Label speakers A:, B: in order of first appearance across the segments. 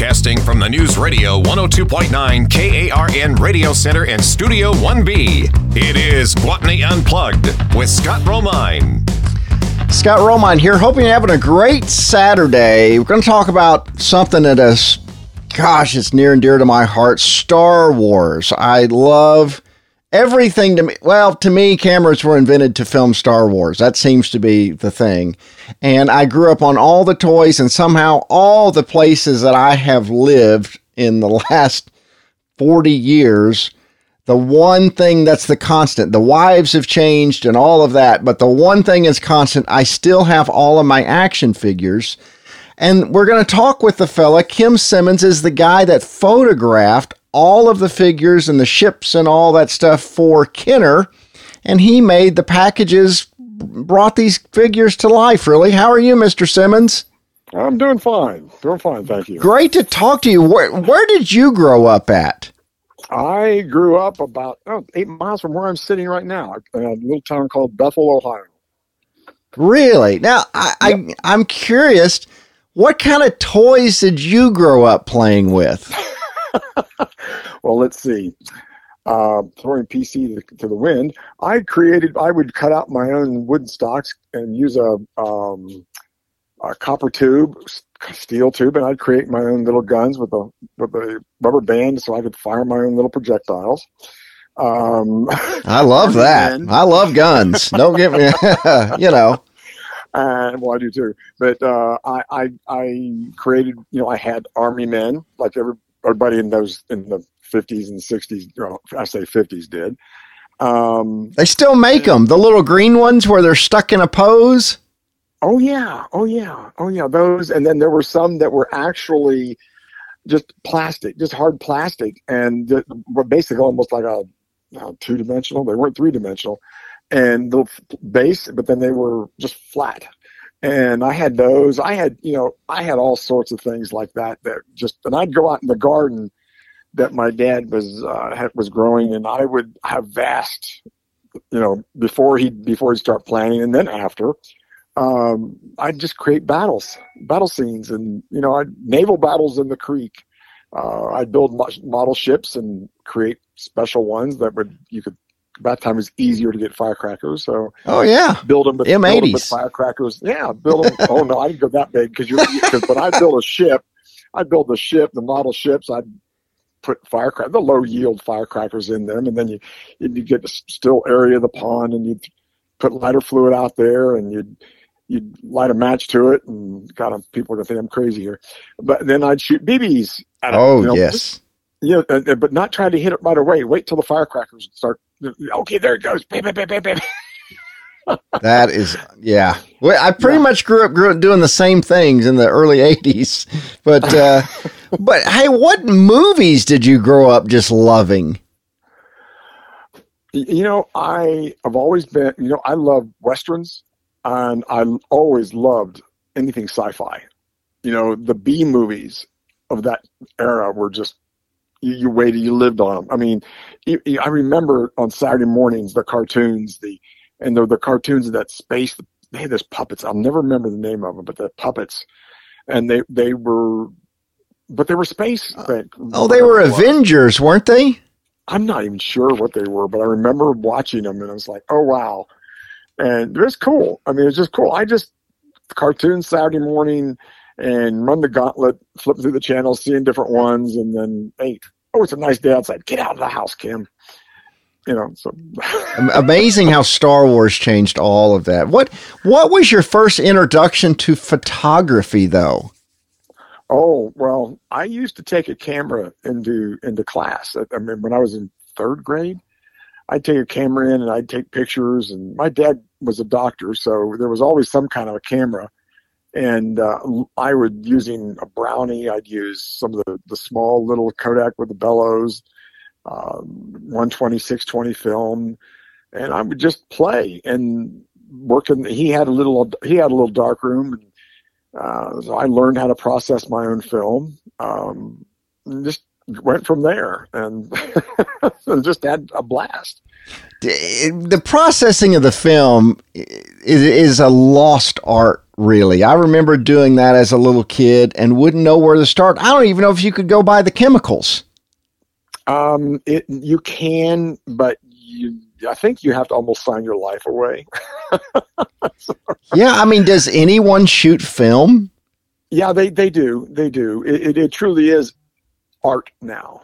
A: Broadcasting from the News Radio 102.9 KARN Radio Center and Studio 1B. It is Gwatney Unplugged with Scott Romine.
B: Scott Romine here, hoping you're having a great Saturday. We're going to talk about something that is, gosh, it's near and dear to my heart Star Wars. I love everything to me. Well, to me, cameras were invented to film Star Wars. That seems to be the thing. And I grew up on all the toys, and somehow all the places that I have lived in the last 40 years. The one thing that's the constant, the wives have changed and all of that, but the one thing is constant. I still have all of my action figures. And we're going to talk with the fella. Kim Simmons is the guy that photographed all of the figures and the ships and all that stuff for Kenner, and he made the packages, brought these figures to life. Really, how are you, Mister Simmons?
C: I'm doing fine. Doing fine, thank you.
B: Great to talk to you. Where where did you grow up at?
C: I grew up about oh, eight miles from where I'm sitting right now, a little town called Bethel, Ohio.
B: Really? Now, I, yep. I I'm curious. What kind of toys did you grow up playing with?
C: well, let's see. Uh, throwing PC to, to, the wind, I created. I would cut out my own wooden stocks and use a, um, a copper tube, steel tube, and I'd create my own little guns with a with a rubber band, so I could fire my own little projectiles.
B: Um, I love that. I love guns. Don't get me, you know.
C: And well, I do too. But uh, I, I, I created. You know, I had army men like every everybody in those in the 50s and 60s, well, I say 50s did.
B: Um, they still make them, the little green ones where they're stuck in a pose.
C: Oh yeah, oh yeah, oh yeah. Those, and then there were some that were actually just plastic, just hard plastic, and were basically almost like a, a two dimensional. They weren't three dimensional, and the base, but then they were just flat and I had those. I had, you know, I had all sorts of things like that. That just, and I'd go out in the garden that my dad was uh, was growing, and I would have vast, you know, before he before he'd start planning, and then after, um, I'd just create battles, battle scenes, and you know, I'd, naval battles in the creek. Uh, I'd build model ships and create special ones that would you could that time was easier to get firecrackers. So
B: oh yeah,
C: build them with, M80s. Them with firecrackers. Yeah, build them. oh no, I didn't go that big because you're because but I build a ship. I build the ship, the model ships. I'd put firecrackers, the low yield firecrackers in them, and then you you get the still area of the pond, and you put lighter fluid out there, and you'd you'd light a match to it, and God, people are gonna think I'm crazy here. But then I'd shoot BBs.
B: At oh it, you know, yes. Just,
C: yeah, but not try to hit it right away. Wait till the firecrackers start okay, there it goes.
B: that is, yeah. Well, I pretty yeah. much grew up, grew up doing the same things in the early '80s, but uh, but hey, what movies did you grow up just loving?
C: You know, I have always been. You know, I love westerns, and I always loved anything sci-fi. You know, the B movies of that era were just you, you waited, you lived on them. I mean, you, you, I remember on Saturday mornings the cartoons, the and the, the cartoons of that space. They had this puppets. I'll never remember the name of them, but the puppets, and they they were, but they were space. Uh,
B: oh, they were Avengers, weren't they?
C: I'm not even sure what they were, but I remember watching them, and I was like, oh wow, and it was cool. I mean, it's just cool. I just cartoons Saturday morning and run the gauntlet, flip through the channels, seeing different ones, and then hey, oh, it's a nice day outside. Get out of the house, Kim. You know, so
B: amazing how Star Wars changed all of that. What what was your first introduction to photography, though?
C: Oh well, I used to take a camera into into class. I mean, when I was in third grade, I'd take a camera in and I'd take pictures. And my dad was a doctor, so there was always some kind of a camera and uh, I would using a brownie. I'd use some of the, the small little Kodak with the bellows, um, 120 620 film, and I would just play and working. He had a little he had a little dark room, and uh, so I learned how to process my own film. Um, just went from there, and, and just had a blast
B: the processing of the film is, is a lost art really. I remember doing that as a little kid and wouldn't know where to start. I don't even know if you could go buy the chemicals.
C: Um, it you can, but you, I think you have to almost sign your life away.
B: yeah, I mean, does anyone shoot film?
C: Yeah, they they do. They do. It, it, it truly is art now.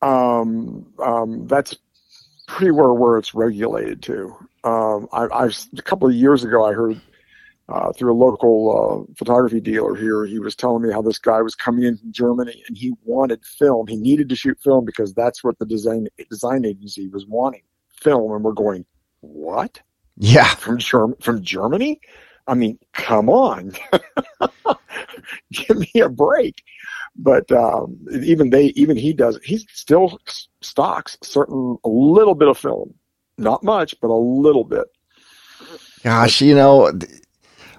C: Um, um, that's pretty where where it's regulated to. Um, I, I've a couple of years ago, I heard uh, through a local uh, photography dealer here. He was telling me how this guy was coming in from Germany and he wanted film. He needed to shoot film because that's what the design design agency was wanting film. And we're going, what?
B: Yeah,
C: from Germ- from Germany. I mean, come on, give me a break. But um, even they, even he does. He still stocks certain a little bit of film, not much, but a little bit.
B: Gosh, you know,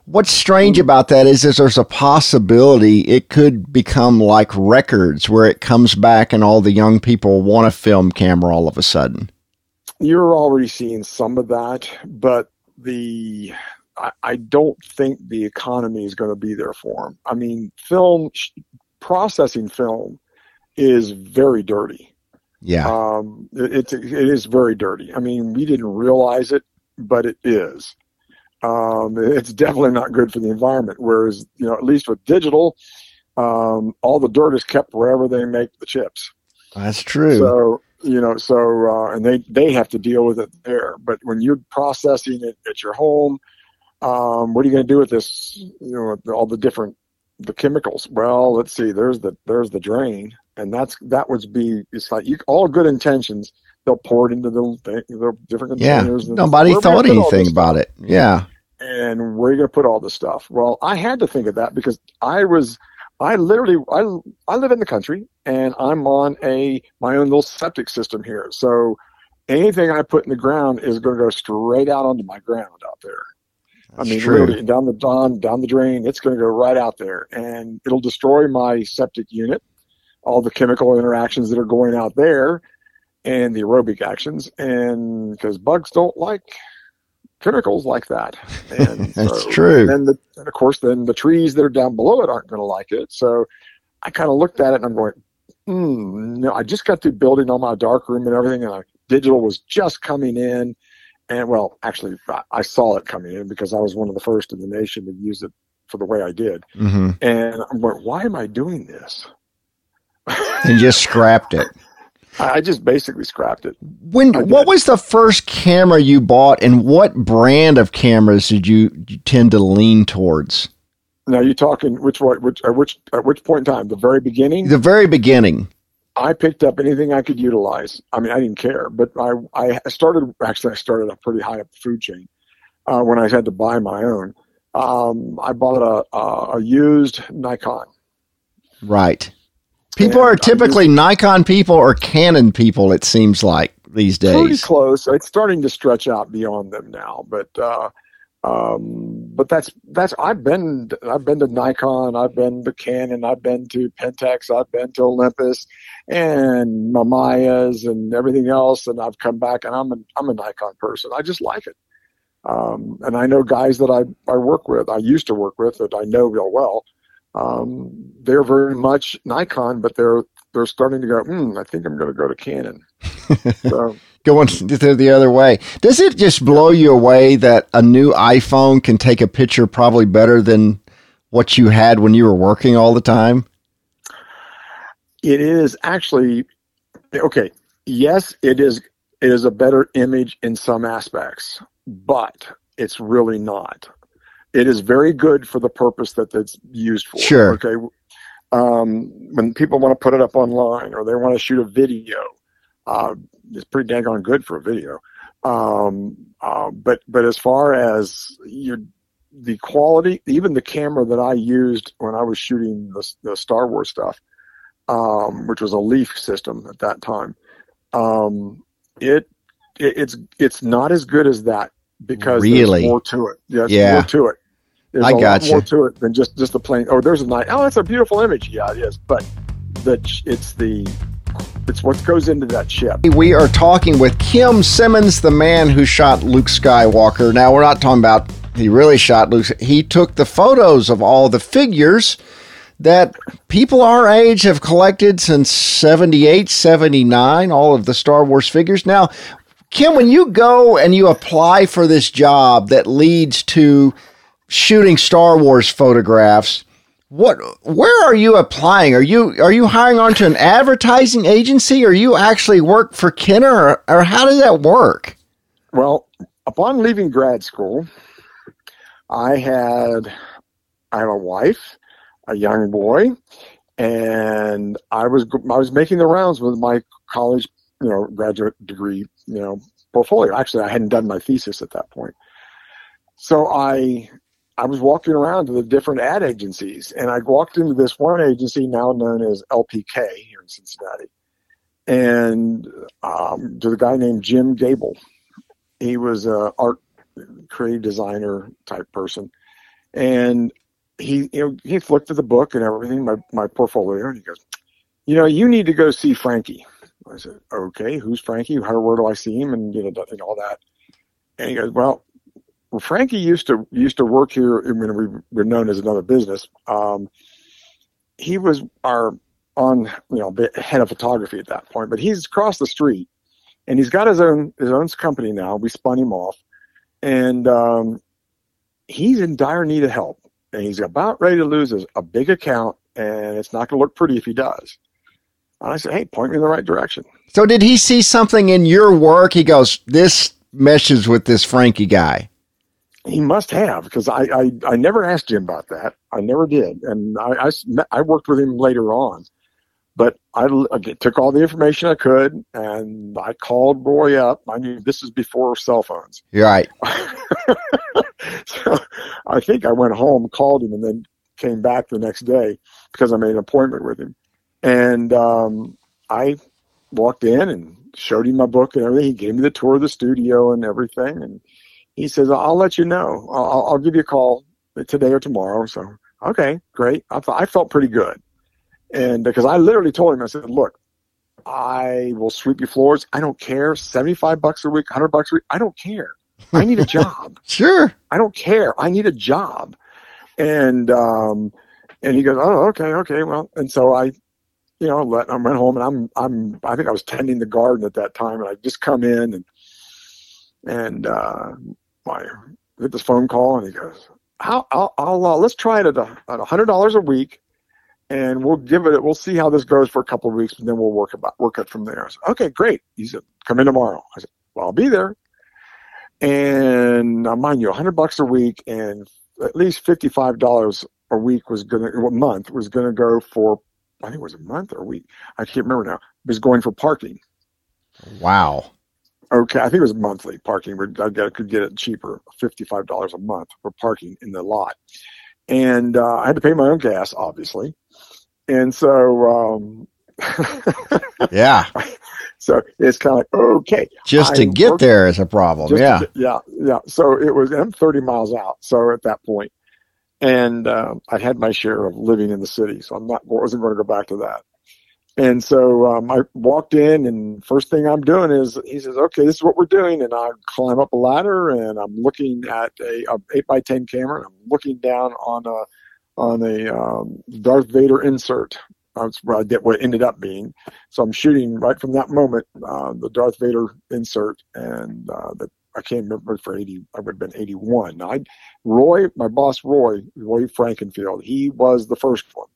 B: what's strange about that is, is there's a possibility it could become like records where it comes back and all the young people want a film camera all of a sudden.
C: You're already seeing some of that, but the I, I don't think the economy is going to be there for them. I mean, film processing film is very dirty.
B: Yeah,
C: um, it, it's it is very dirty. I mean, we didn't realize it, but it is. Um, it's definitely not good for the environment. Whereas, you know, at least with digital, um, all the dirt is kept wherever they make the chips.
B: That's true.
C: So you know, so uh, and they they have to deal with it there. But when you're processing it at your home, um, what are you going to do with this? You know, all the different the chemicals. Well, let's see. There's the there's the drain, and that's that would be. It's like you all good intentions. They'll pour it into the, the different containers.
B: Yeah, nobody thought anything about it. Yeah,
C: and where are you going to put all this stuff? Well, I had to think of that because I was, I literally, I, I live in the country and I'm on a, my own little septic system here. So anything I put in the ground is going to go straight out onto my ground out there. That's I mean, true. literally down the down, down the drain, it's going to go right out there and it'll destroy my septic unit, all the chemical interactions that are going out there and the aerobic actions. And because bugs don't like chemicals like that.
B: And That's so, true.
C: And, the, and of course, then the trees that are down below it aren't going to like it. So I kind of looked at it and I'm going, hmm, no, I just got through building on my dark room and everything, and I, digital was just coming in. And well, actually, I saw it coming in because I was one of the first in the nation to use it for the way I did. Mm-hmm. And I'm going, why am I doing this?
B: and just scrapped it.
C: I just basically scrapped it.
B: When what was the first camera you bought, and what brand of cameras did you, tend to lean towards?
C: Now you're talking which which at which at which point in time? The very beginning.
B: The very beginning.
C: I picked up anything I could utilize. I mean, I didn't care, but I I started actually I started up pretty high up the food chain uh, when I had to buy my own. Um, I bought a, a, a used Nikon.
B: Right. People and are typically just, Nikon people or Canon people. It seems like these days.
C: Pretty close. It's starting to stretch out beyond them now, but uh, um, but that's that's I've been I've been to Nikon, I've been to Canon, I've been to Pentax, I've been to Olympus, and Mamiya's and everything else, and I've come back and I'm a I'm a Nikon person. I just like it. Um, and I know guys that I, I work with, I used to work with that I know real well um, they're very much Nikon, but they're they're starting to go. Hmm, I think I'm going to go to Canon.
B: So. Going the other way. Does it just blow you away that a new iPhone can take a picture probably better than what you had when you were working all the time?
C: It is actually okay. Yes, it is. It is a better image in some aspects, but it's really not it is very good for the purpose that it's used for.
B: Sure.
C: Okay. Um, when people want to put it up online or they want to shoot a video, uh, it's pretty dang on good for a video. Um, uh, but but as far as your the quality, even the camera that I used when I was shooting the, the Star Wars stuff, um, which was a Leaf system at that time, um, it, it, it's it's not as good as that because really? there's more to it. Yeah, yeah. more to it. There's I a got lot you. more to it than just just the plain. Oh, there's a night. Oh, that's a beautiful image. Yeah, it is. But the it's the it's what goes into that ship.
B: We are talking with Kim Simmons, the man who shot Luke Skywalker. Now we're not talking about He really shot Luke. He took the photos of all the figures that people our age have collected since 78, 79, all of the Star Wars figures. Now, Kim, when you go and you apply for this job that leads to shooting Star Wars photographs, what where are you applying? Are you are you hiring onto an advertising agency or you actually work for Kenner or, or how does that work?
C: Well, upon leaving grad school, I had I have a wife, a young boy, and I was I was making the rounds with my college, you know, graduate degree, you know, portfolio. Actually, I hadn't done my thesis at that point. So I I was walking around to the different ad agencies, and I walked into this one agency now known as LPK here in Cincinnati, and um, to the guy named Jim Gable. He was a art creative designer type person, and he you know he looked at the book and everything, my my portfolio, and he goes, "You know, you need to go see Frankie." I said, "Okay, who's Frankie? How where do I see him?" And you know, and all that. And he goes, "Well, well, Frankie used to used to work here when we were known as another business. Um, he was our on you know head of photography at that point, but he's across the street, and he's got his own his own company now. We spun him off, and um, he's in dire need of help, and he's about ready to lose his, a big account, and it's not going to look pretty if he does. And I said, "Hey, point me in the right direction."
B: So, did he see something in your work? He goes, "This meshes with this Frankie guy."
C: He must have because I, I, I never asked him about that. I never did, and I, I, I worked with him later on. But I, I took all the information I could, and I called Roy up. I knew this is before cell phones.
B: You're right.
C: so I think I went home, called him, and then came back the next day because I made an appointment with him. And um, I walked in and showed him my book and everything. He gave me the tour of the studio and everything, and he says, I'll let you know. I'll, I'll give you a call today or tomorrow. So, okay, great. I, I felt pretty good. And because I literally told him, I said, look, I will sweep your floors. I don't care. 75 bucks a week, 100 bucks a week. I don't care. I need a job.
B: sure.
C: I don't care. I need a job. And, um, and he goes, oh, okay, okay. Well, and so I, you know, let, I went home and I'm, I'm, I think I was tending the garden at that time and I just come in and, and, uh, my get this phone call and he goes, "How I'll, I'll uh, let's try it at a hundred dollars a week, and we'll give it. We'll see how this goes for a couple of weeks, and then we'll work about work it from there." I said, "Okay, great." He said, "Come in tomorrow." I said, "Well, I'll be there." And uh, mind you, a hundred bucks a week and at least fifty five dollars a week was gonna a month was gonna go for I think it was a month or a week. I can't remember now. It was going for parking.
B: Wow
C: okay, I think it was monthly parking. I could get it cheaper, fifty-five dollars a month for parking in the lot, and uh, I had to pay my own gas, obviously, and so um,
B: yeah.
C: So it's kind of like okay,
B: just to get there is a problem. Yeah,
C: to, yeah, yeah. So it was. I'm 30 miles out. So at that point, and uh, I had my share of living in the city, so I'm not wasn't going to go back to that. And so um, I walked in, and first thing I'm doing is he says, "Okay, this is what we're doing." And I climb up a ladder, and I'm looking at a, a eight by ten camera, and I'm looking down on a on a um, Darth Vader insert. That's what, I what ended up being. So I'm shooting right from that moment uh, the Darth Vader insert, and uh, the, I can't remember for 80. I would have been 81. I, Roy, my boss Roy, Roy Frankenfield, he was the first one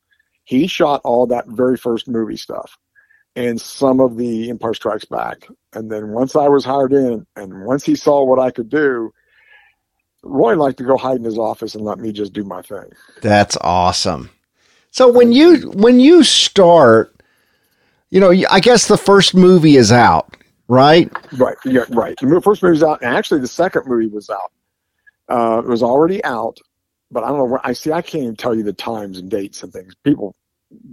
C: he shot all that very first movie stuff and some of the Empire Strikes Back. And then once I was hired in, and once he saw what I could do, Roy liked to go hide in his office and let me just do my thing.
B: That's awesome. So when you when you start, you know, I guess the first movie is out, right?
C: Right. Yeah. Right. The first movie's out, and actually the second movie was out. Uh, it was already out, but I don't know where I see. I can't even tell you the times and dates and things. People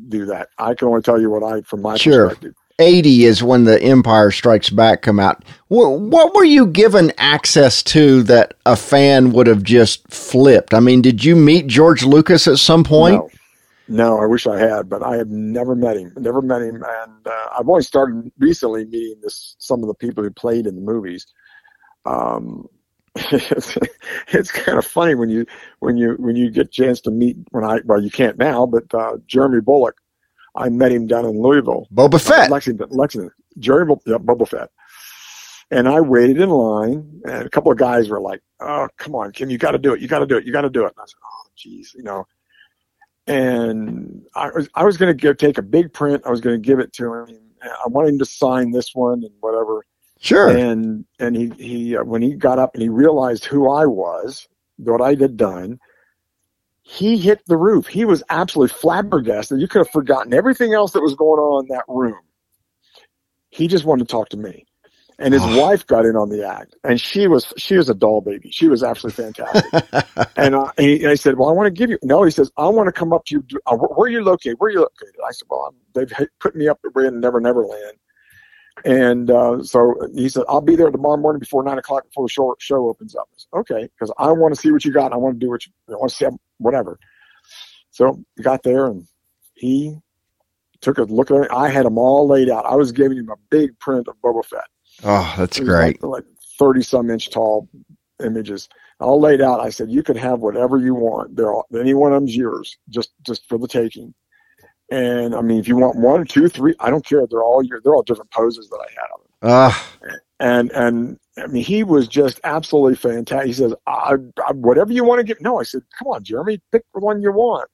C: do that. I can only tell you what I, from my sure. perspective.
B: 80 is when the Empire Strikes Back come out. What, what were you given access to that a fan would have just flipped? I mean, did you meet George Lucas at some point?
C: No. No, I wish I had, but I have never met him. Never met him, and uh, I've only started recently meeting this some of the people who played in the movies. Um, it's, it's kind of funny when you when you when you get a chance to meet when I well you can't now, but uh, Jeremy Bulloch I met him down in Louisville,
B: Boba Fett.
C: Lexington, Lexington, Jeremy, yeah, Boba Fett. And I waited in line, and a couple of guys were like, "Oh, come on, Kim, you got to do it. You got to do it. You got to do it." And I said, "Oh, geez, you know." And I was I was going to take a big print. I was going to give it to him. I wanted him to sign this one and whatever.
B: Sure.
C: And and he he uh, when he got up and he realized who I was, what I had done, he hit the roof. He was absolutely flabbergasted. You could have forgotten everything else that was going on in that room. He just wanted to talk to me and his wife got in on the act, and she was she was a doll baby. She was absolutely fantastic. and, uh, and, he, and, I said, "Well, I want to give you." No, he says, "I want to come up to you. Uh, where are you located? Where are you located?" I said, "Well, I'm, they've put me up in Never Never Land." And uh, so he said, "I'll be there tomorrow morning before nine o'clock before the show, show opens up." Said, "Okay," because I want to see what you got. I want to do what you I want to see whatever. So we got there, and he took a look at it. I had them all laid out. I was giving him a big print of Boba Fett
B: Oh, that's great.
C: Like, 30 some inch tall images all laid out. I said, you can have whatever you want. They're all, any one of them's yours, just, just for the taking. And I mean, if you want one, two, three, I don't care. They're all your, they're all different poses that I had of
B: them.
C: Uh, and, and I mean, he was just absolutely fantastic. He says, I, I, whatever you want to get. No, I said, come on, Jeremy, pick the one you want.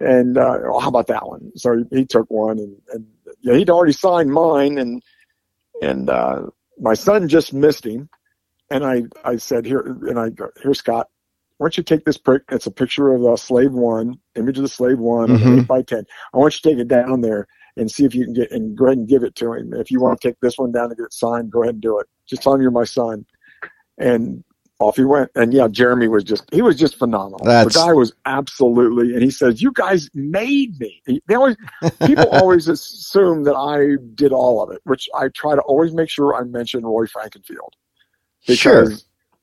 C: And, uh, well, how about that one? So he, he took one and, and yeah, he'd already signed mine and, and uh, my son just missed him. And I, I said, here, and I go, here, Scott, why don't you take this pic? It's a picture of the slave one, image of the slave one, mm-hmm. eight by 10. I want you to take it down there and see if you can get, and go ahead and give it to him. If you want to take this one down and get it signed, go ahead and do it. Just tell him you're my son. And off he went. And yeah, Jeremy was just, he was just phenomenal. That's... The guy was absolutely, and he says, you guys made me. They always, people always assume that I did all of it, which I try to always make sure I mention Roy Frankenfield because
B: sure.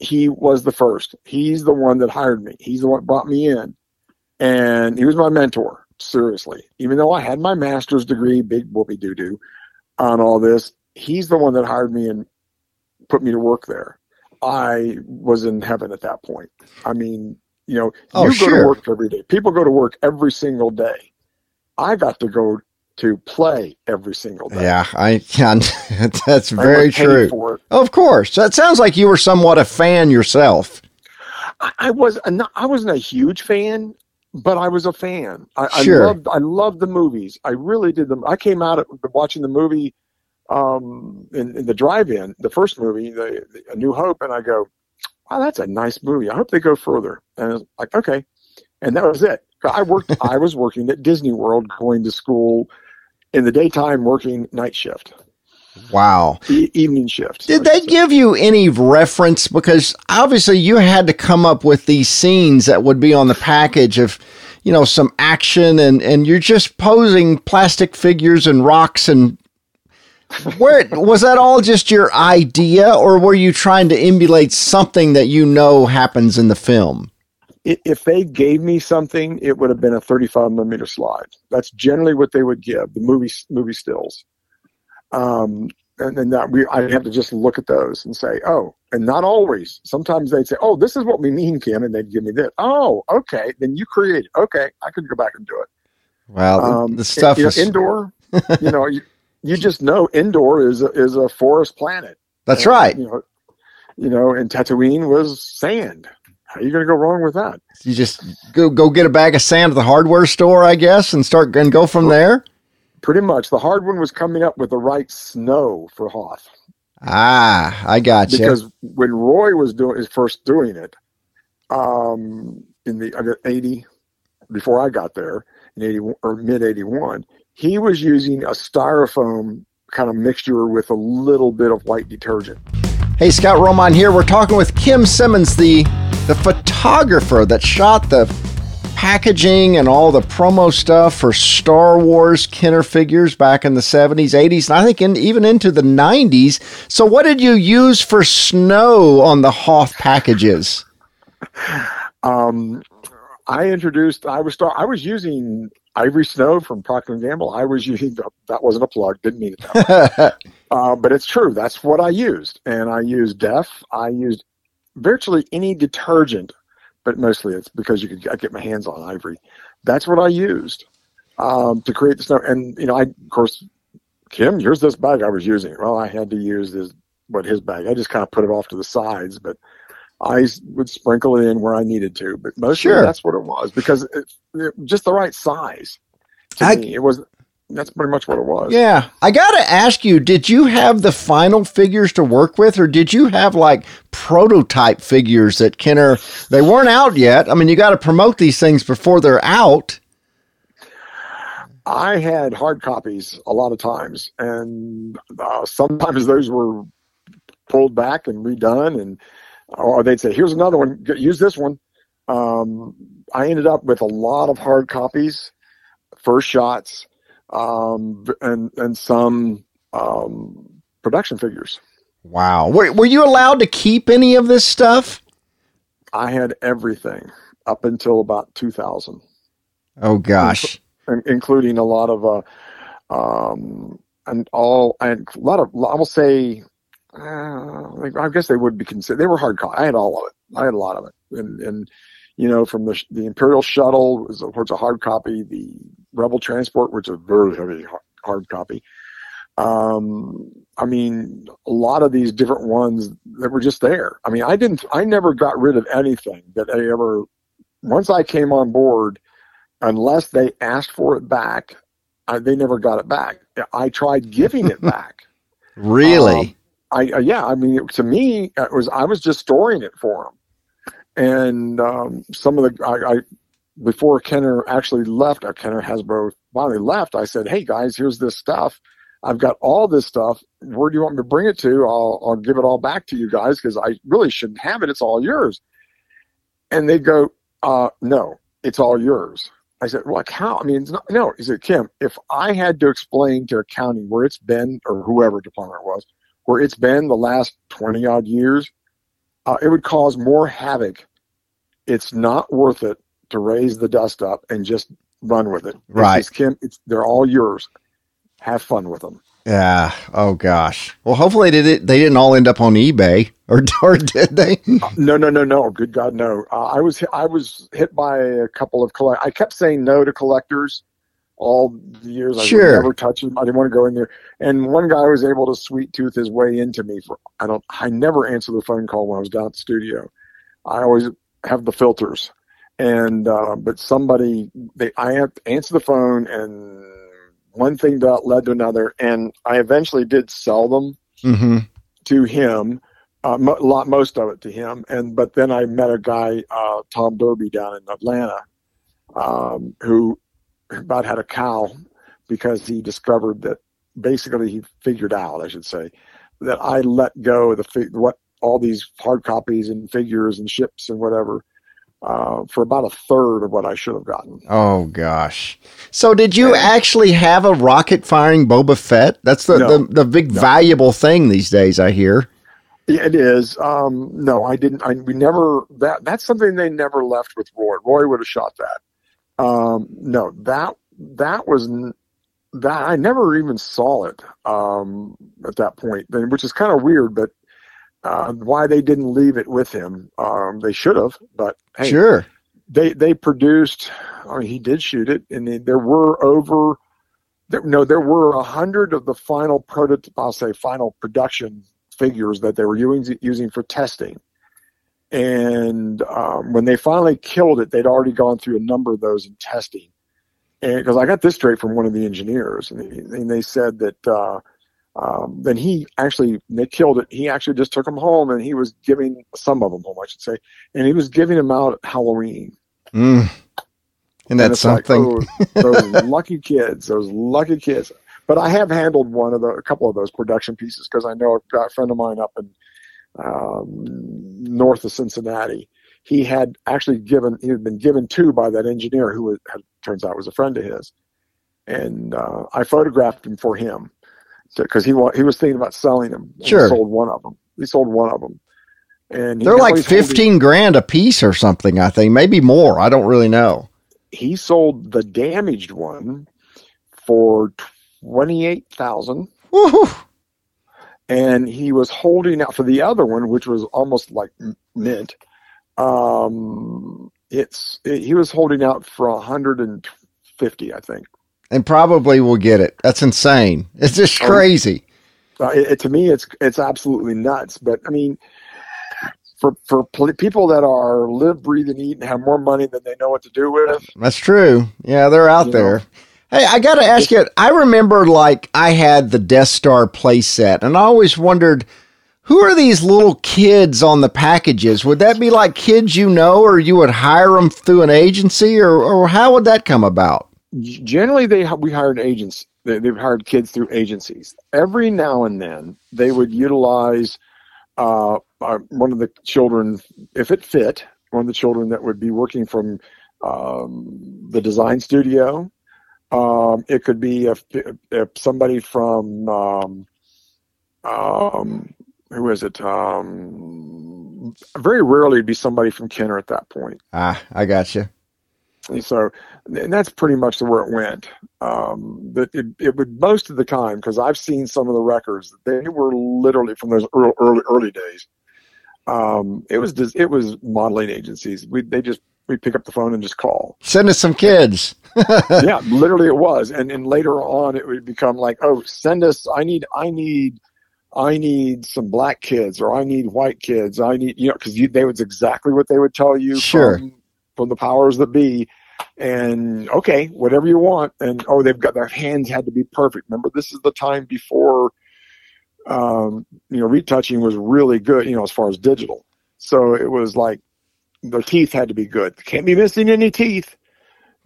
C: He was the first. He's the one that hired me. He's the one that brought me in and he was my mentor. Seriously, even though I had my master's degree, big whoopee doo doo on all this, he's the one that hired me and put me to work there I was in heaven at that point. I mean, you know,
B: oh,
C: you
B: sure.
C: go to work every day. People go to work every single day. I got to go to play every single day.
B: Yeah, I can. That's very true. Of course, that sounds like you were somewhat a fan yourself.
C: I, I was. Not, I wasn't a huge fan, but I was a fan. I,
B: sure.
C: I loved. I loved the movies. I really did them. I came out of watching the movie um, in, in the drive-in, the first movie, the, the, A New Hope, and I go, "Wow, that's a nice movie. I hope they go further." And I was like, "Okay," and that was it. I worked. I was working at Disney World, going to school in the daytime, working night shift.
B: Wow.
C: E- evening shift.
B: Did they give you any reference? Because obviously you had to come up with these scenes that would be on the package of, you know, some action and, and you're just posing plastic figures and rocks and where was that all just your idea or were you trying to emulate something that you know happens in the film
C: if they gave me something it would have been a 35 millimeter slide that's generally what they would give the movie movie stills um, and then that we i have to just look at those and say oh and not always sometimes they'd say oh this is what we mean kim and they'd give me this oh okay then you create it okay i could go back and do it
B: well um, the stuff
C: you
B: is
C: know, Endor you know you, you just know Endor is a, is a forest planet.
B: That's
C: and,
B: right.
C: You know, you know, and Tatooine was sand. How are you going to go wrong with that?
B: You just go go get a bag of sand at the hardware store, I guess, and start and go from there.
C: Pretty much, the hard one was coming up with the right snow for Hoth.
B: Ah, I got
C: you. Because when Roy was doing his first doing it, um, in the I got eighty, before I got there in eighty or mid eighty one, he was using a styrofoam kind of mixture with a little bit of white detergent.
B: Hey, Scott Romine here. We're talking with Kim Simmons, the the photographer that shot the packaging and all the promo stuff for Star Wars Kenner figures back in the 70s, 80s, and I think in, even into the 90s. So, what did you use for snow on the Hoth packages?
C: Um, I introduced. I was I was using Ivory Snow from Procter and Gamble. I was using that wasn't a plug. Didn't mean it that uh, but it's true. That's what I used, and I used Def. I used virtually any detergent, but mostly it's because you could I get my hands on ivory. That's what I used um, to create the snow. And you know, I of course, Kim, here's this bag I was using. Well, I had to use this what his bag. I just kind of put it off to the sides, but I would sprinkle it in where I needed to. But mostly
B: Sure.
C: that's what it was because it, it just the right size. To
B: I-
C: me, it was. That's pretty much what it was.
B: Yeah. I got to ask you, did you have the final figures to work with or did you have like prototype figures that Kenner they weren't out yet? I mean, you got to promote these things before they're out.
C: I had hard copies a lot of times, and uh, sometimes those were pulled back and redone, and or they'd say, "Here's another one. Use this one." Um, I ended up with a lot of hard copies, first shots, um, and and some um, production figures.
B: Wow. Were, were you allowed to keep any of this stuff?
C: I had everything up until about 2000.
B: Oh gosh.
C: in- including a lot of uh, um, and all and a lot of I will say, uh, I guess they would be considered. They were hard copy. I had all of it. I had a lot of it, and and you know from the the Imperial Shuttle was course a hard copy. The Rebel Transport, which is a very heavy hard copy. Um, I mean, a lot of these different ones that were just there. I mean, I didn't. I never got rid of anything that I ever. Once I came on board unless they asked for it back, uh, they never got it back. I tried giving it back.
B: Really?
C: Um, I uh, yeah, I mean, to me, it was I was just storing it for them, and um, some of the I, I before Kenner actually left, uh, Kenner Hasbro finally left. I said, "Hey guys, here's this stuff. I've got all this stuff. Where do you want me to bring it to? I'll I'll give it all back to you guys because I really shouldn't have it. It's all yours." And they go, uh, "No, it's all yours." I said, "Well, like how? I mean, it's not, no." He said, "Kim, if I had to explain to accounting where it's been or whoever department it was, where it's been the last twenty odd years, uh, it would cause more havoc. It's not worth it to raise the dust up and just run with it.
B: Right.
C: says, Kim, it's they're all yours. Have fun with them.
B: Yeah. Oh gosh. Well, hopefully they did. They didn't all end up on eBay, or or did they?
C: No, no, no, no. Good God, no. Uh, I was I was hit by a couple of collect. I kept saying no to collectors all the years. I
B: Sure.
C: never touch them. I didn't want to go in there. And one guy was able to sweet tooth his way into me for. I don't. I never answer the phone call when I was down at the studio. I always have the filters, and uh, but somebody they I have to answer the phone and. One thing that led to another, and I eventually did sell them
B: Mm-hmm.
C: to him, uh, mo- lot most of it to him. And but then I met a guy, uh, Tom Derby, down in Atlanta, um, who about had a cow because he discovered that basically he figured out, I should say, that I let go of the fi- what all these hard copies and figures and ships and whatever. Uh, for about a third of what I should have gotten.
B: Oh gosh. So did you actually have a rocket firing Boba Fett? That's the
C: No.
B: the, the big valuable thing these days. I hear.
C: It is. Um, no, I didn't. I, we never. That that's something they never left with Roy. Roy would have shot that. Um, no, that that was n- that. I never even saw it um, at that point, then, which is kind of weird. But uh, why they didn't leave it with him? Um, they should have. But hey,
B: Sure.
C: they they produced. I mean, he did shoot it, and then there were over. There, no, there were a hundred of the final prototype. I'll say final production figures that they were using using for testing. And um, when they finally killed it, they'd already gone through a number of those in testing. And because I got this straight from one of the engineers, and, and they said that uh, um, then he actually they killed it. He actually just took them home, and he was giving some of them home, I should say, and he was giving them out at Halloween.
B: Mm. And that's
C: like,
B: something.
C: oh, those lucky kids, those lucky kids. But I have handled one of the, a couple of those production pieces because I know a friend of mine up in um, north of Cincinnati. He had actually given, he had been given two by that engineer who had, turns out was a friend of his, and uh, I photographed him for him because he wa- he was thinking about selling them.
B: Sure.
C: he sold one of them. He sold one of them, and
B: They're like fifteen grand a piece or something. I think maybe more. I don't really know.
C: he sold the damaged one for twenty eight thousand, and he was holding out for the other one, which was almost like mint. Um, it's it, he was holding out for 150, I think.
B: And probably will get it. That's insane. It's just oh, crazy.
C: Uh, it, it, to me, it's it's absolutely nuts. But I mean, for for people that are live, breathe, and eat and have more money than they know what to do with.
B: That's true. Yeah, they're out you there. Know. Hey, I got to ask you. I remember like I had the Death Star playset, and I always wondered who are these little kids on the packages? Would that be like kids you know, or you would hire them through an agency, or or how would that come about?
C: Generally, they we hired agents. They, they've hired kids through agencies. Every now and then, they would utilize uh, uh, one of the children, if it fit, one of the children that would be working from um, the design studio um, it could be if, if somebody from um, um, who is it? Um, very rarely it'd be somebody from Kenner at that point.
B: Ah, I got you.
C: And so, and that's pretty much the where it went. Um, but it, it would most of the time because I've seen some of the records. They were literally from those early early, early days. Um, it was it was modeling agencies. We they just we pick up the phone and just call.
B: Send us some kids.
C: yeah, literally it was. And and later on it would become like, oh, send us I need I need I need some black kids or I need white kids. I need you know, because they was exactly what they would tell you
B: sure.
C: from from the powers that be. And okay, whatever you want. And oh, they've got their hands had to be perfect. Remember, this is the time before um, you know, retouching was really good, you know, as far as digital. So it was like the teeth had to be good. Can't be missing any teeth.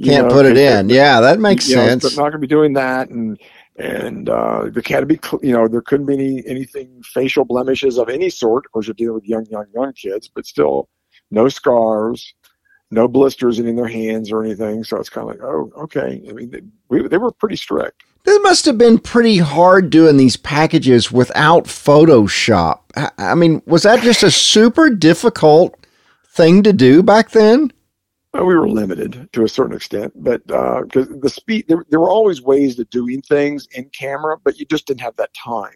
B: Can't know, put it in. Yeah, that makes sense.
C: Know, not going to be doing that, and and uh, there can't be, you know, there couldn't be any anything facial blemishes of any sort. Of course, you're dealing with young, young, young kids, but still, no scars, no blisters in their hands or anything. So it's kind of like, oh, okay. I mean, they, we, they were pretty strict.
B: This must have been pretty hard doing these packages without Photoshop. I mean, was that just a super difficult thing to do back then?
C: Well, we were limited to a certain extent, but because uh, the speed, there, there were always ways of doing things in camera, but you just didn't have that time.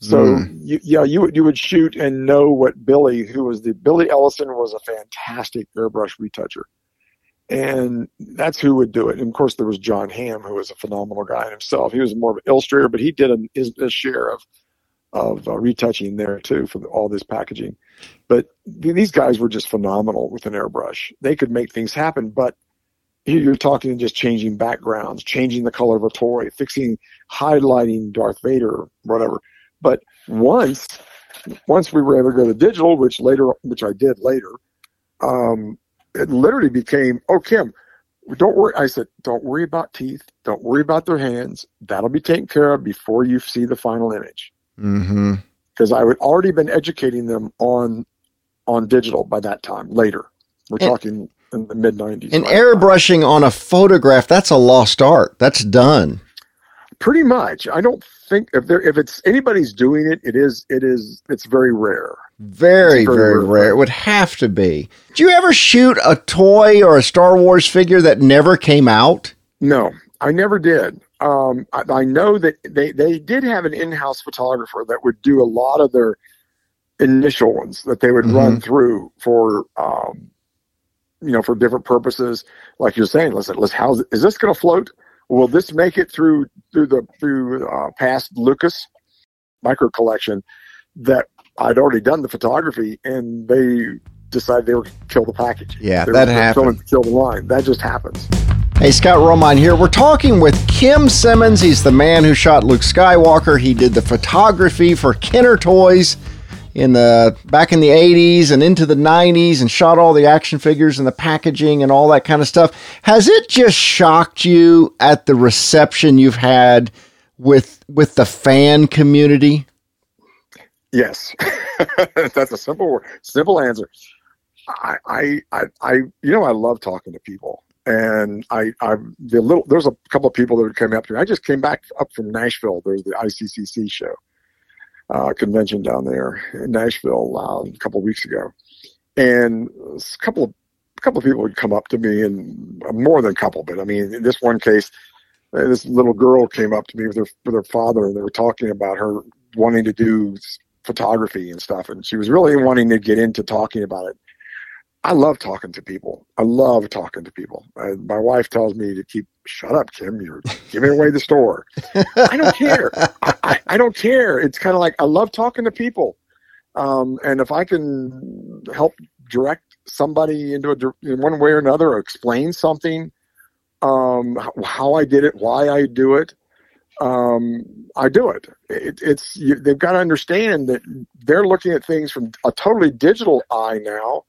C: So mm. you, yeah, you would you would shoot and know what Billy, who was the Billy Ellison, was a fantastic airbrush retoucher, and that's who would do it. And of course, there was John Hamm, who was a phenomenal guy himself. He was more of an illustrator, but he did a, his, his share of of uh, retouching there too for the, all this packaging. But these guys were just phenomenal with an airbrush. They could make things happen, but here you're talking just changing backgrounds, changing the color of a toy, fixing highlighting Darth Vader, whatever. But once once we were able to go to digital, which later which I did later, um, it literally became, oh Kim, don't worry. I said, don't worry about teeth. Don't worry about their hands. That'll be taken care of before you see the final image.
B: Mm-hmm.
C: Because I had already been educating them on on digital by that time. Later, we're and, talking in the mid '90s.
B: And right airbrushing on a photograph, that's a lost art. That's done.
C: Pretty much. I don't think if there if it's anybody's doing it, it is it is it's very rare.
B: Very, very, very rare. rare. It would have to be. Did you ever shoot a toy or a Star Wars figure that never came out?
C: No, I never did um, I, I, know that they, they did have an in-house photographer that would do a lot of their initial ones that they would mm-hmm. run through for um, you know for different purposes like you're saying listen let's how is this going to float will this make it through through the through uh, past lucas micro collection that i'd already done the photography and they decided they were going to kill the package
B: yeah
C: they
B: that happened
C: kill the line that just happens
B: Hey, Scott Romine here. We're talking with Kim Simmons. He's the man who shot Luke Skywalker. He did the photography for Kenner Toys in the back in the 80s and into the 90s and shot all the action figures and the packaging and all that kind of stuff. Has it just shocked you at the reception you've had with with the fan community?
C: Yes. That's a simple simple answer. I, I I you know I love talking to people and I, I the little there's a couple of people that came up to me. I just came back up from Nashville. There's the ICCC show uh, convention down there in Nashville uh, a couple of weeks ago, and a couple of a couple of people would come up to me, and uh, more than a couple, but I mean, in this one case, uh, this little girl came up to me with her with her father, and they were talking about her wanting to do photography and stuff, and she was really wanting to get into talking about it. I love talking to people. I love talking to people. I, my wife tells me to keep shut up, Kim. You're giving away the store. I don't care. I, I, I don't care. It's kind of like I love talking to people, um, and if I can help direct somebody into a in one way or another, or explain something, um, how I did it, why I do it, um, I do it. it it's you, they've got to understand that they're looking at things from a totally digital eye now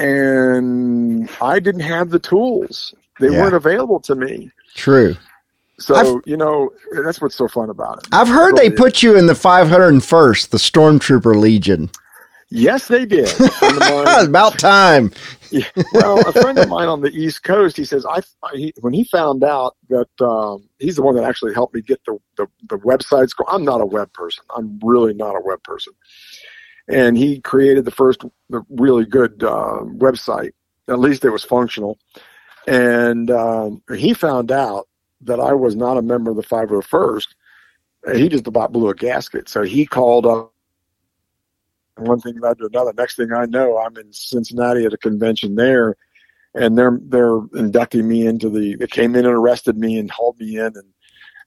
C: and I didn't have the tools. They
B: Yeah.
C: weren't available to me.
B: True.
C: So,
B: I've-
C: you know, that's what's so fun about it.
B: I've heard they put you in the 501st, the Stormtrooper Legion.
C: Yes, they did. A friend of mine-
B: It's about time.
C: Yeah, well, a friend of mine on the East Coast, he says, I he, when he found out that um, he's the one that actually helped me get the, the, the websites. go- I'm not a web person. I'm really not a web person. And he created the first really good uh, website. At least it was functional. And um, he found out that I was not a member of the 501st. He just about blew a gasket. So he called up one thing led to another. Next thing I know, I'm in Cincinnati at a convention there, and they're they're inducting me into the. They came in and arrested me and hauled me in and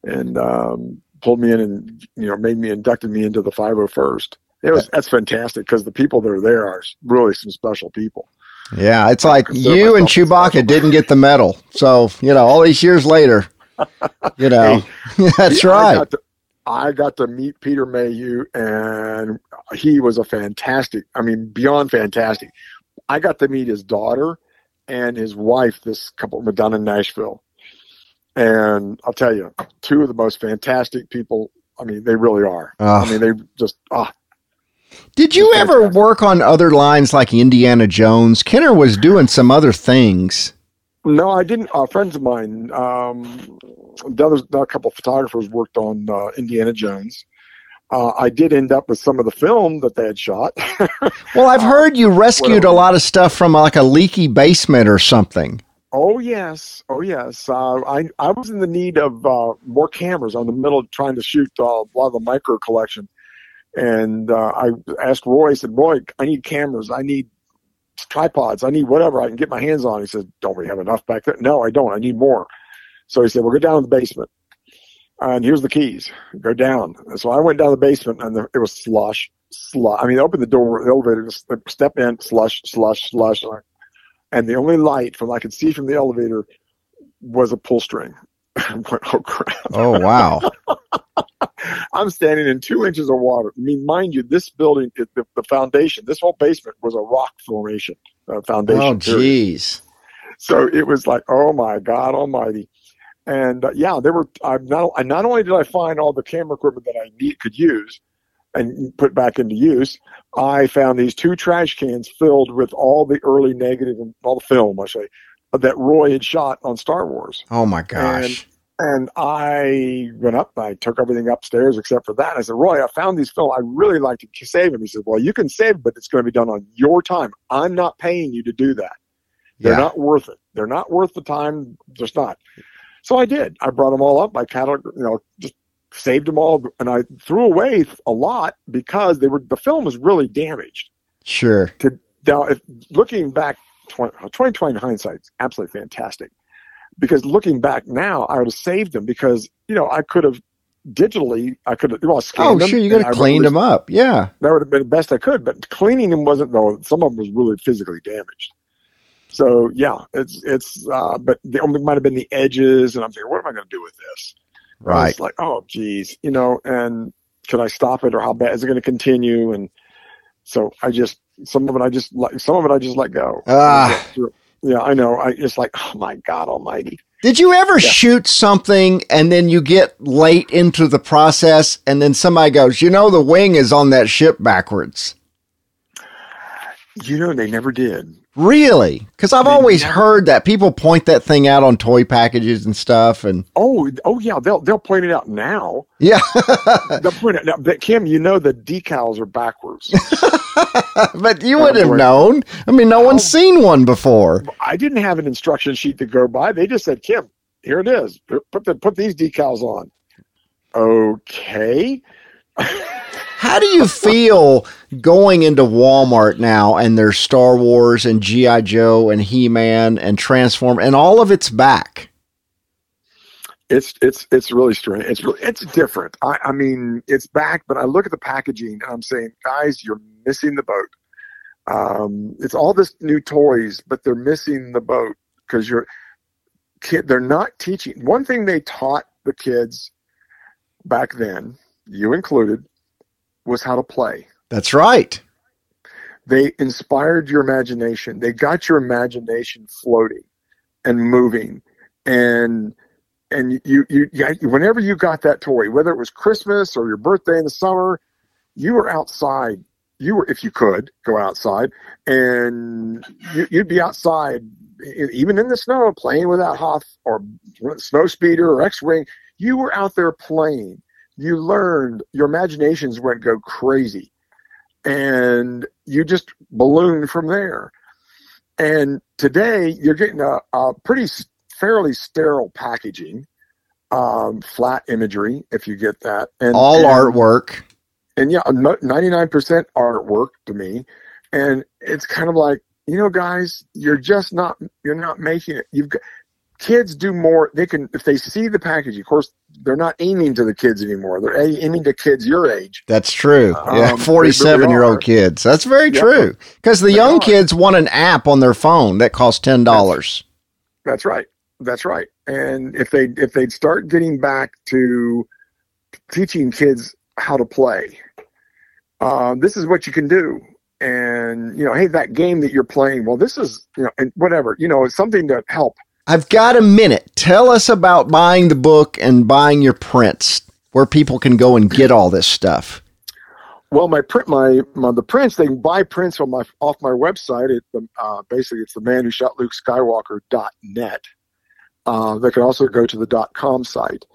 C: and um, pulled me in and you know made me inducted me into the 501st. It was that's fantastic because the people that are there are really some special people.
B: Yeah, it's like you and Chewbacca didn't get the medal. So, you know, all these years later, you know, that's
C: He- I
B: right.
C: got to, I got to meet Peter Mayhew, and he was a fantastic. I mean, beyond fantastic. I got to meet his daughter and his wife. This couple Madonna Nashville, and I'll tell you, two of the most fantastic people. I mean, they really are.
B: Oh.
C: I mean, they just ah.
B: Did you ever work on other lines like Indiana Jones? Kenner was doing some other things.
C: No, I didn't. Uh, friends of mine, um, the others, a couple of photographers worked on uh, Indiana Jones. Uh, I did end up with some of the film that they had shot.
B: Well, I've heard you rescued a lot of stuff from like a leaky basement or something.
C: Oh yes, oh yes. Uh, I I was in the need of uh, more cameras. I'm the middle trying to shoot uh, a lot of the micro collection, and uh, I asked Roy. I said, "Roy, I need cameras. I need tripods. I need whatever I can get my hands on." He said, "Don't we have enough back there?" No, I don't. I need more. So he said, "Well, go down to the basement, and here's the keys. Go down." And so I went down the basement, and the, it was slush, slush. I mean, open the door, the elevator, step in, slush, slush, slush and the only light from I could see from the elevator was a pull string. Oh crap!
B: Oh, wow.
C: I'm standing in two inches of water. I mean, mind you, this building, the, the foundation, this whole basement was a rock formation uh, foundation.
B: Oh, jeez.
C: So it was like, oh my God Almighty! And uh, yeah, there were. I not. I not only did I find all the camera equipment that I need could use and put back into use, I found these two trash cans filled with all the early negative and all the film, I say, that Roy had shot on Star Wars.
B: Oh, my gosh.
C: And I went up, I took everything upstairs except for that. I said, Roy, I found these film. I really like to save them. He said, Well, you can save, but it's going to be done on your time. I'm not paying you to do that. They're
B: Yeah.
C: not worth it. They're not worth the time. Just not. So I did. I brought them all up. I catalog, you know, just saved them all, and I threw away a lot because they were the film was really damaged.
B: Sure.
C: Now, if, looking back, 20, 2020 is absolutely fantastic. Because looking back now, I would have saved them because you know I could have digitally, I could have well scanned
B: Oh,
C: them.
B: sure. You could have cleaned them up. Yeah.
C: That would have been the best I could, but cleaning them wasn't though. Some of them was really physically damaged. So yeah, it's it's. Uh, but the only might have been the edges, and I'm thinking, what am I going to do with this?
B: Right.
C: like, oh, geez, you know, and can I stop it or how bad is it going to continue? And so I just, some of it I just like, some of it I just let go.
B: Ah.
C: Yeah, I know. I just like, oh my God almighty.
B: Did you ever
C: Yeah.
B: shoot something and then you get late into the process and then somebody goes, you know, the wing is on that ship backwards?
C: You know, they never did.
B: Really? Because I've always heard that people point that thing out on toy packages and stuff. And
C: Oh, oh yeah, they'll they'll point it out now.
B: yeah,
C: They'll point it out. But Kim, you know the decals are backwards.
B: but you would have known. I mean, no one's
C: Oh.
B: seen one before.
C: I didn't have an instruction sheet to go by. They just said, Kim, here it is. Put the put these decals on. Okay.
B: How do you feel going into Walmart now and there's Star Wars and G.I. Joe and He Man and Transform and all of it's back?
C: It's it's it's really strange. It's really it's different. I, I mean, it's back, but I look at the packaging and I'm saying, guys, you're missing the boat. Um, it's all this new toys, but they're missing the boat because you're kid. They're not teaching. One thing they taught the kids back then, you included, was how to play.
B: That's right.
C: They inspired your imagination. They got your imagination floating and moving, and and you you, you whenever you got that toy, whether it was Christmas or your birthday in the summer, you were outside. You were, if you could, go outside, and you, you'd be outside, even in the snow, playing with that Hoth or snow speeder or X-wing. You were out there playing. You learned. Your imaginations went go crazy, and you just ballooned from there. And today, you're getting a, a pretty fairly sterile packaging, um, flat imagery, if you get that,
B: and all and, artwork.
C: And yeah, ninety nine percent artwork to me, and it's kind of like you know, guys, you're just not you're not making it. You've got kids do more. They can if they see the package. Of course, they're not aiming to the kids anymore. They're aiming to kids your age.
B: That's true. Um, yeah, forty-seven really year old kids. That's very yeah. true. Because the they young are. kids want an app on their phone that costs ten dollars.
C: That's, that's right. That's right. And if they if they'd start getting back to teaching kids how to play, uh, this is what you can do. And you know, hey, that game that you're playing, well, this is you know, and whatever, you know, it's something to help.
B: I've got a minute. Tell us about buying the book and buying your prints, where people can go and get all this stuff.
C: Well, my print, my, my the prints they can buy prints on my off my website. It uh, basically it's the man who shot Luke Skywalker dot net. Uh, they can also go to the dot .com site,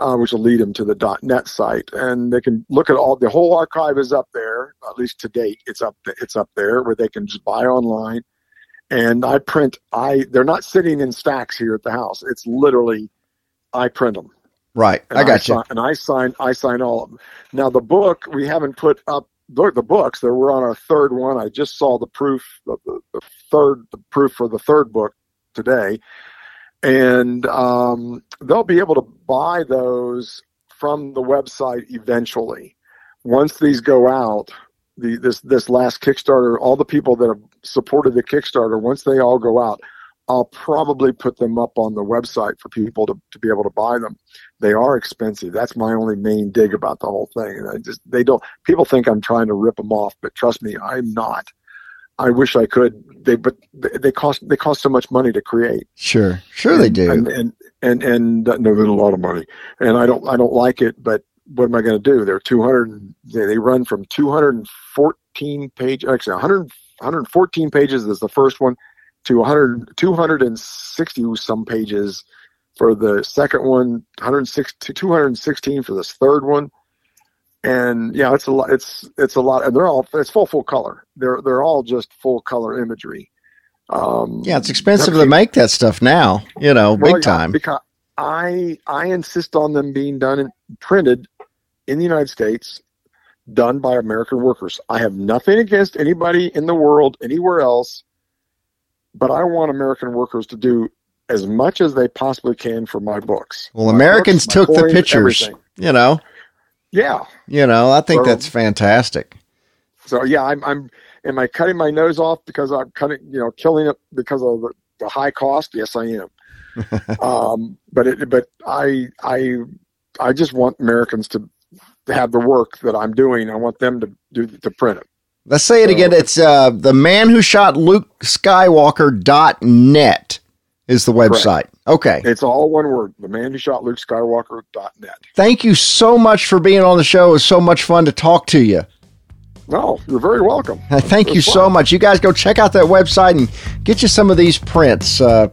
C: uh, which will lead them to the dot .net site, and they can look at all. The whole archive is up there, at least to date. It's up. It's up there where they can just buy online. And I print. I they're not sitting in stacks here at the house. It's literally, I print them.
B: Right,
C: and
B: I got
C: I
B: you. Sign,
C: and I sign. I sign all of them. Now the book we haven't put up the, the books. There we're on our third one. I just saw the proof, the, the, the third, the proof for the third book today and um, they'll be able to buy those from the website eventually. Once these go out, the this this last Kickstarter, all the people that have supported the Kickstarter, once they all go out, I'll probably put them up on the website for people to, to be able to buy them. They are expensive. That's my only main dig about the whole thing. And I just they don't people think I'm trying to rip them off, but trust me, I'm not. I wish I could. They but they cost they cost so much money to create.
B: Sure, sure and, they do.
C: And and and, and uh, no, there's a lot of money, and I don't I don't like it. But what am I going to do? They're 200. They, they run from 214 pages, actually 100 114 pages is the first one to 100 260 some pages for the second one 106 to 216 for this third one and yeah, it's a lot. It's it's a lot, and they're all it's full full color. They're they're all just full color imagery.
B: Um, yeah, it's expensive to make that stuff now. You know, well, big time.
C: Because I I insist on them being done and printed in the United States, done by American workers. I have nothing against anybody in the world anywhere else, but I want American workers to do as much as they possibly can for my books.
B: Well, my Americans books, took the pictures. Everything. You know.
C: Yeah.
B: You know, I think so, that's fantastic.
C: So yeah, I'm I'm am I cutting my nose off because I'm cutting you know killing it because of the, the high cost? Yes, I am. um, but it but I I I just want Americans to have the work that I'm doing. I want them to do to print it.
B: Let's say it so, again. It's uh, the man who shot Luke Skywalker dot net is the website. Correct. Okay.
C: It's all one word. The man who shot Luke Skywalker.net.
B: Thank you so much for being on the show. It was so much fun to talk to you.
C: No, you're very welcome.
B: Thank you fun. so much. You guys go check out that website and get you some of these prints. Uh,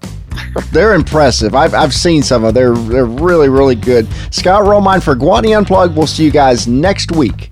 B: they're impressive. I've, I've seen some of them. They're, they're really, really good. Scott Romine for Gwatney Unplugged. We'll see you guys next week.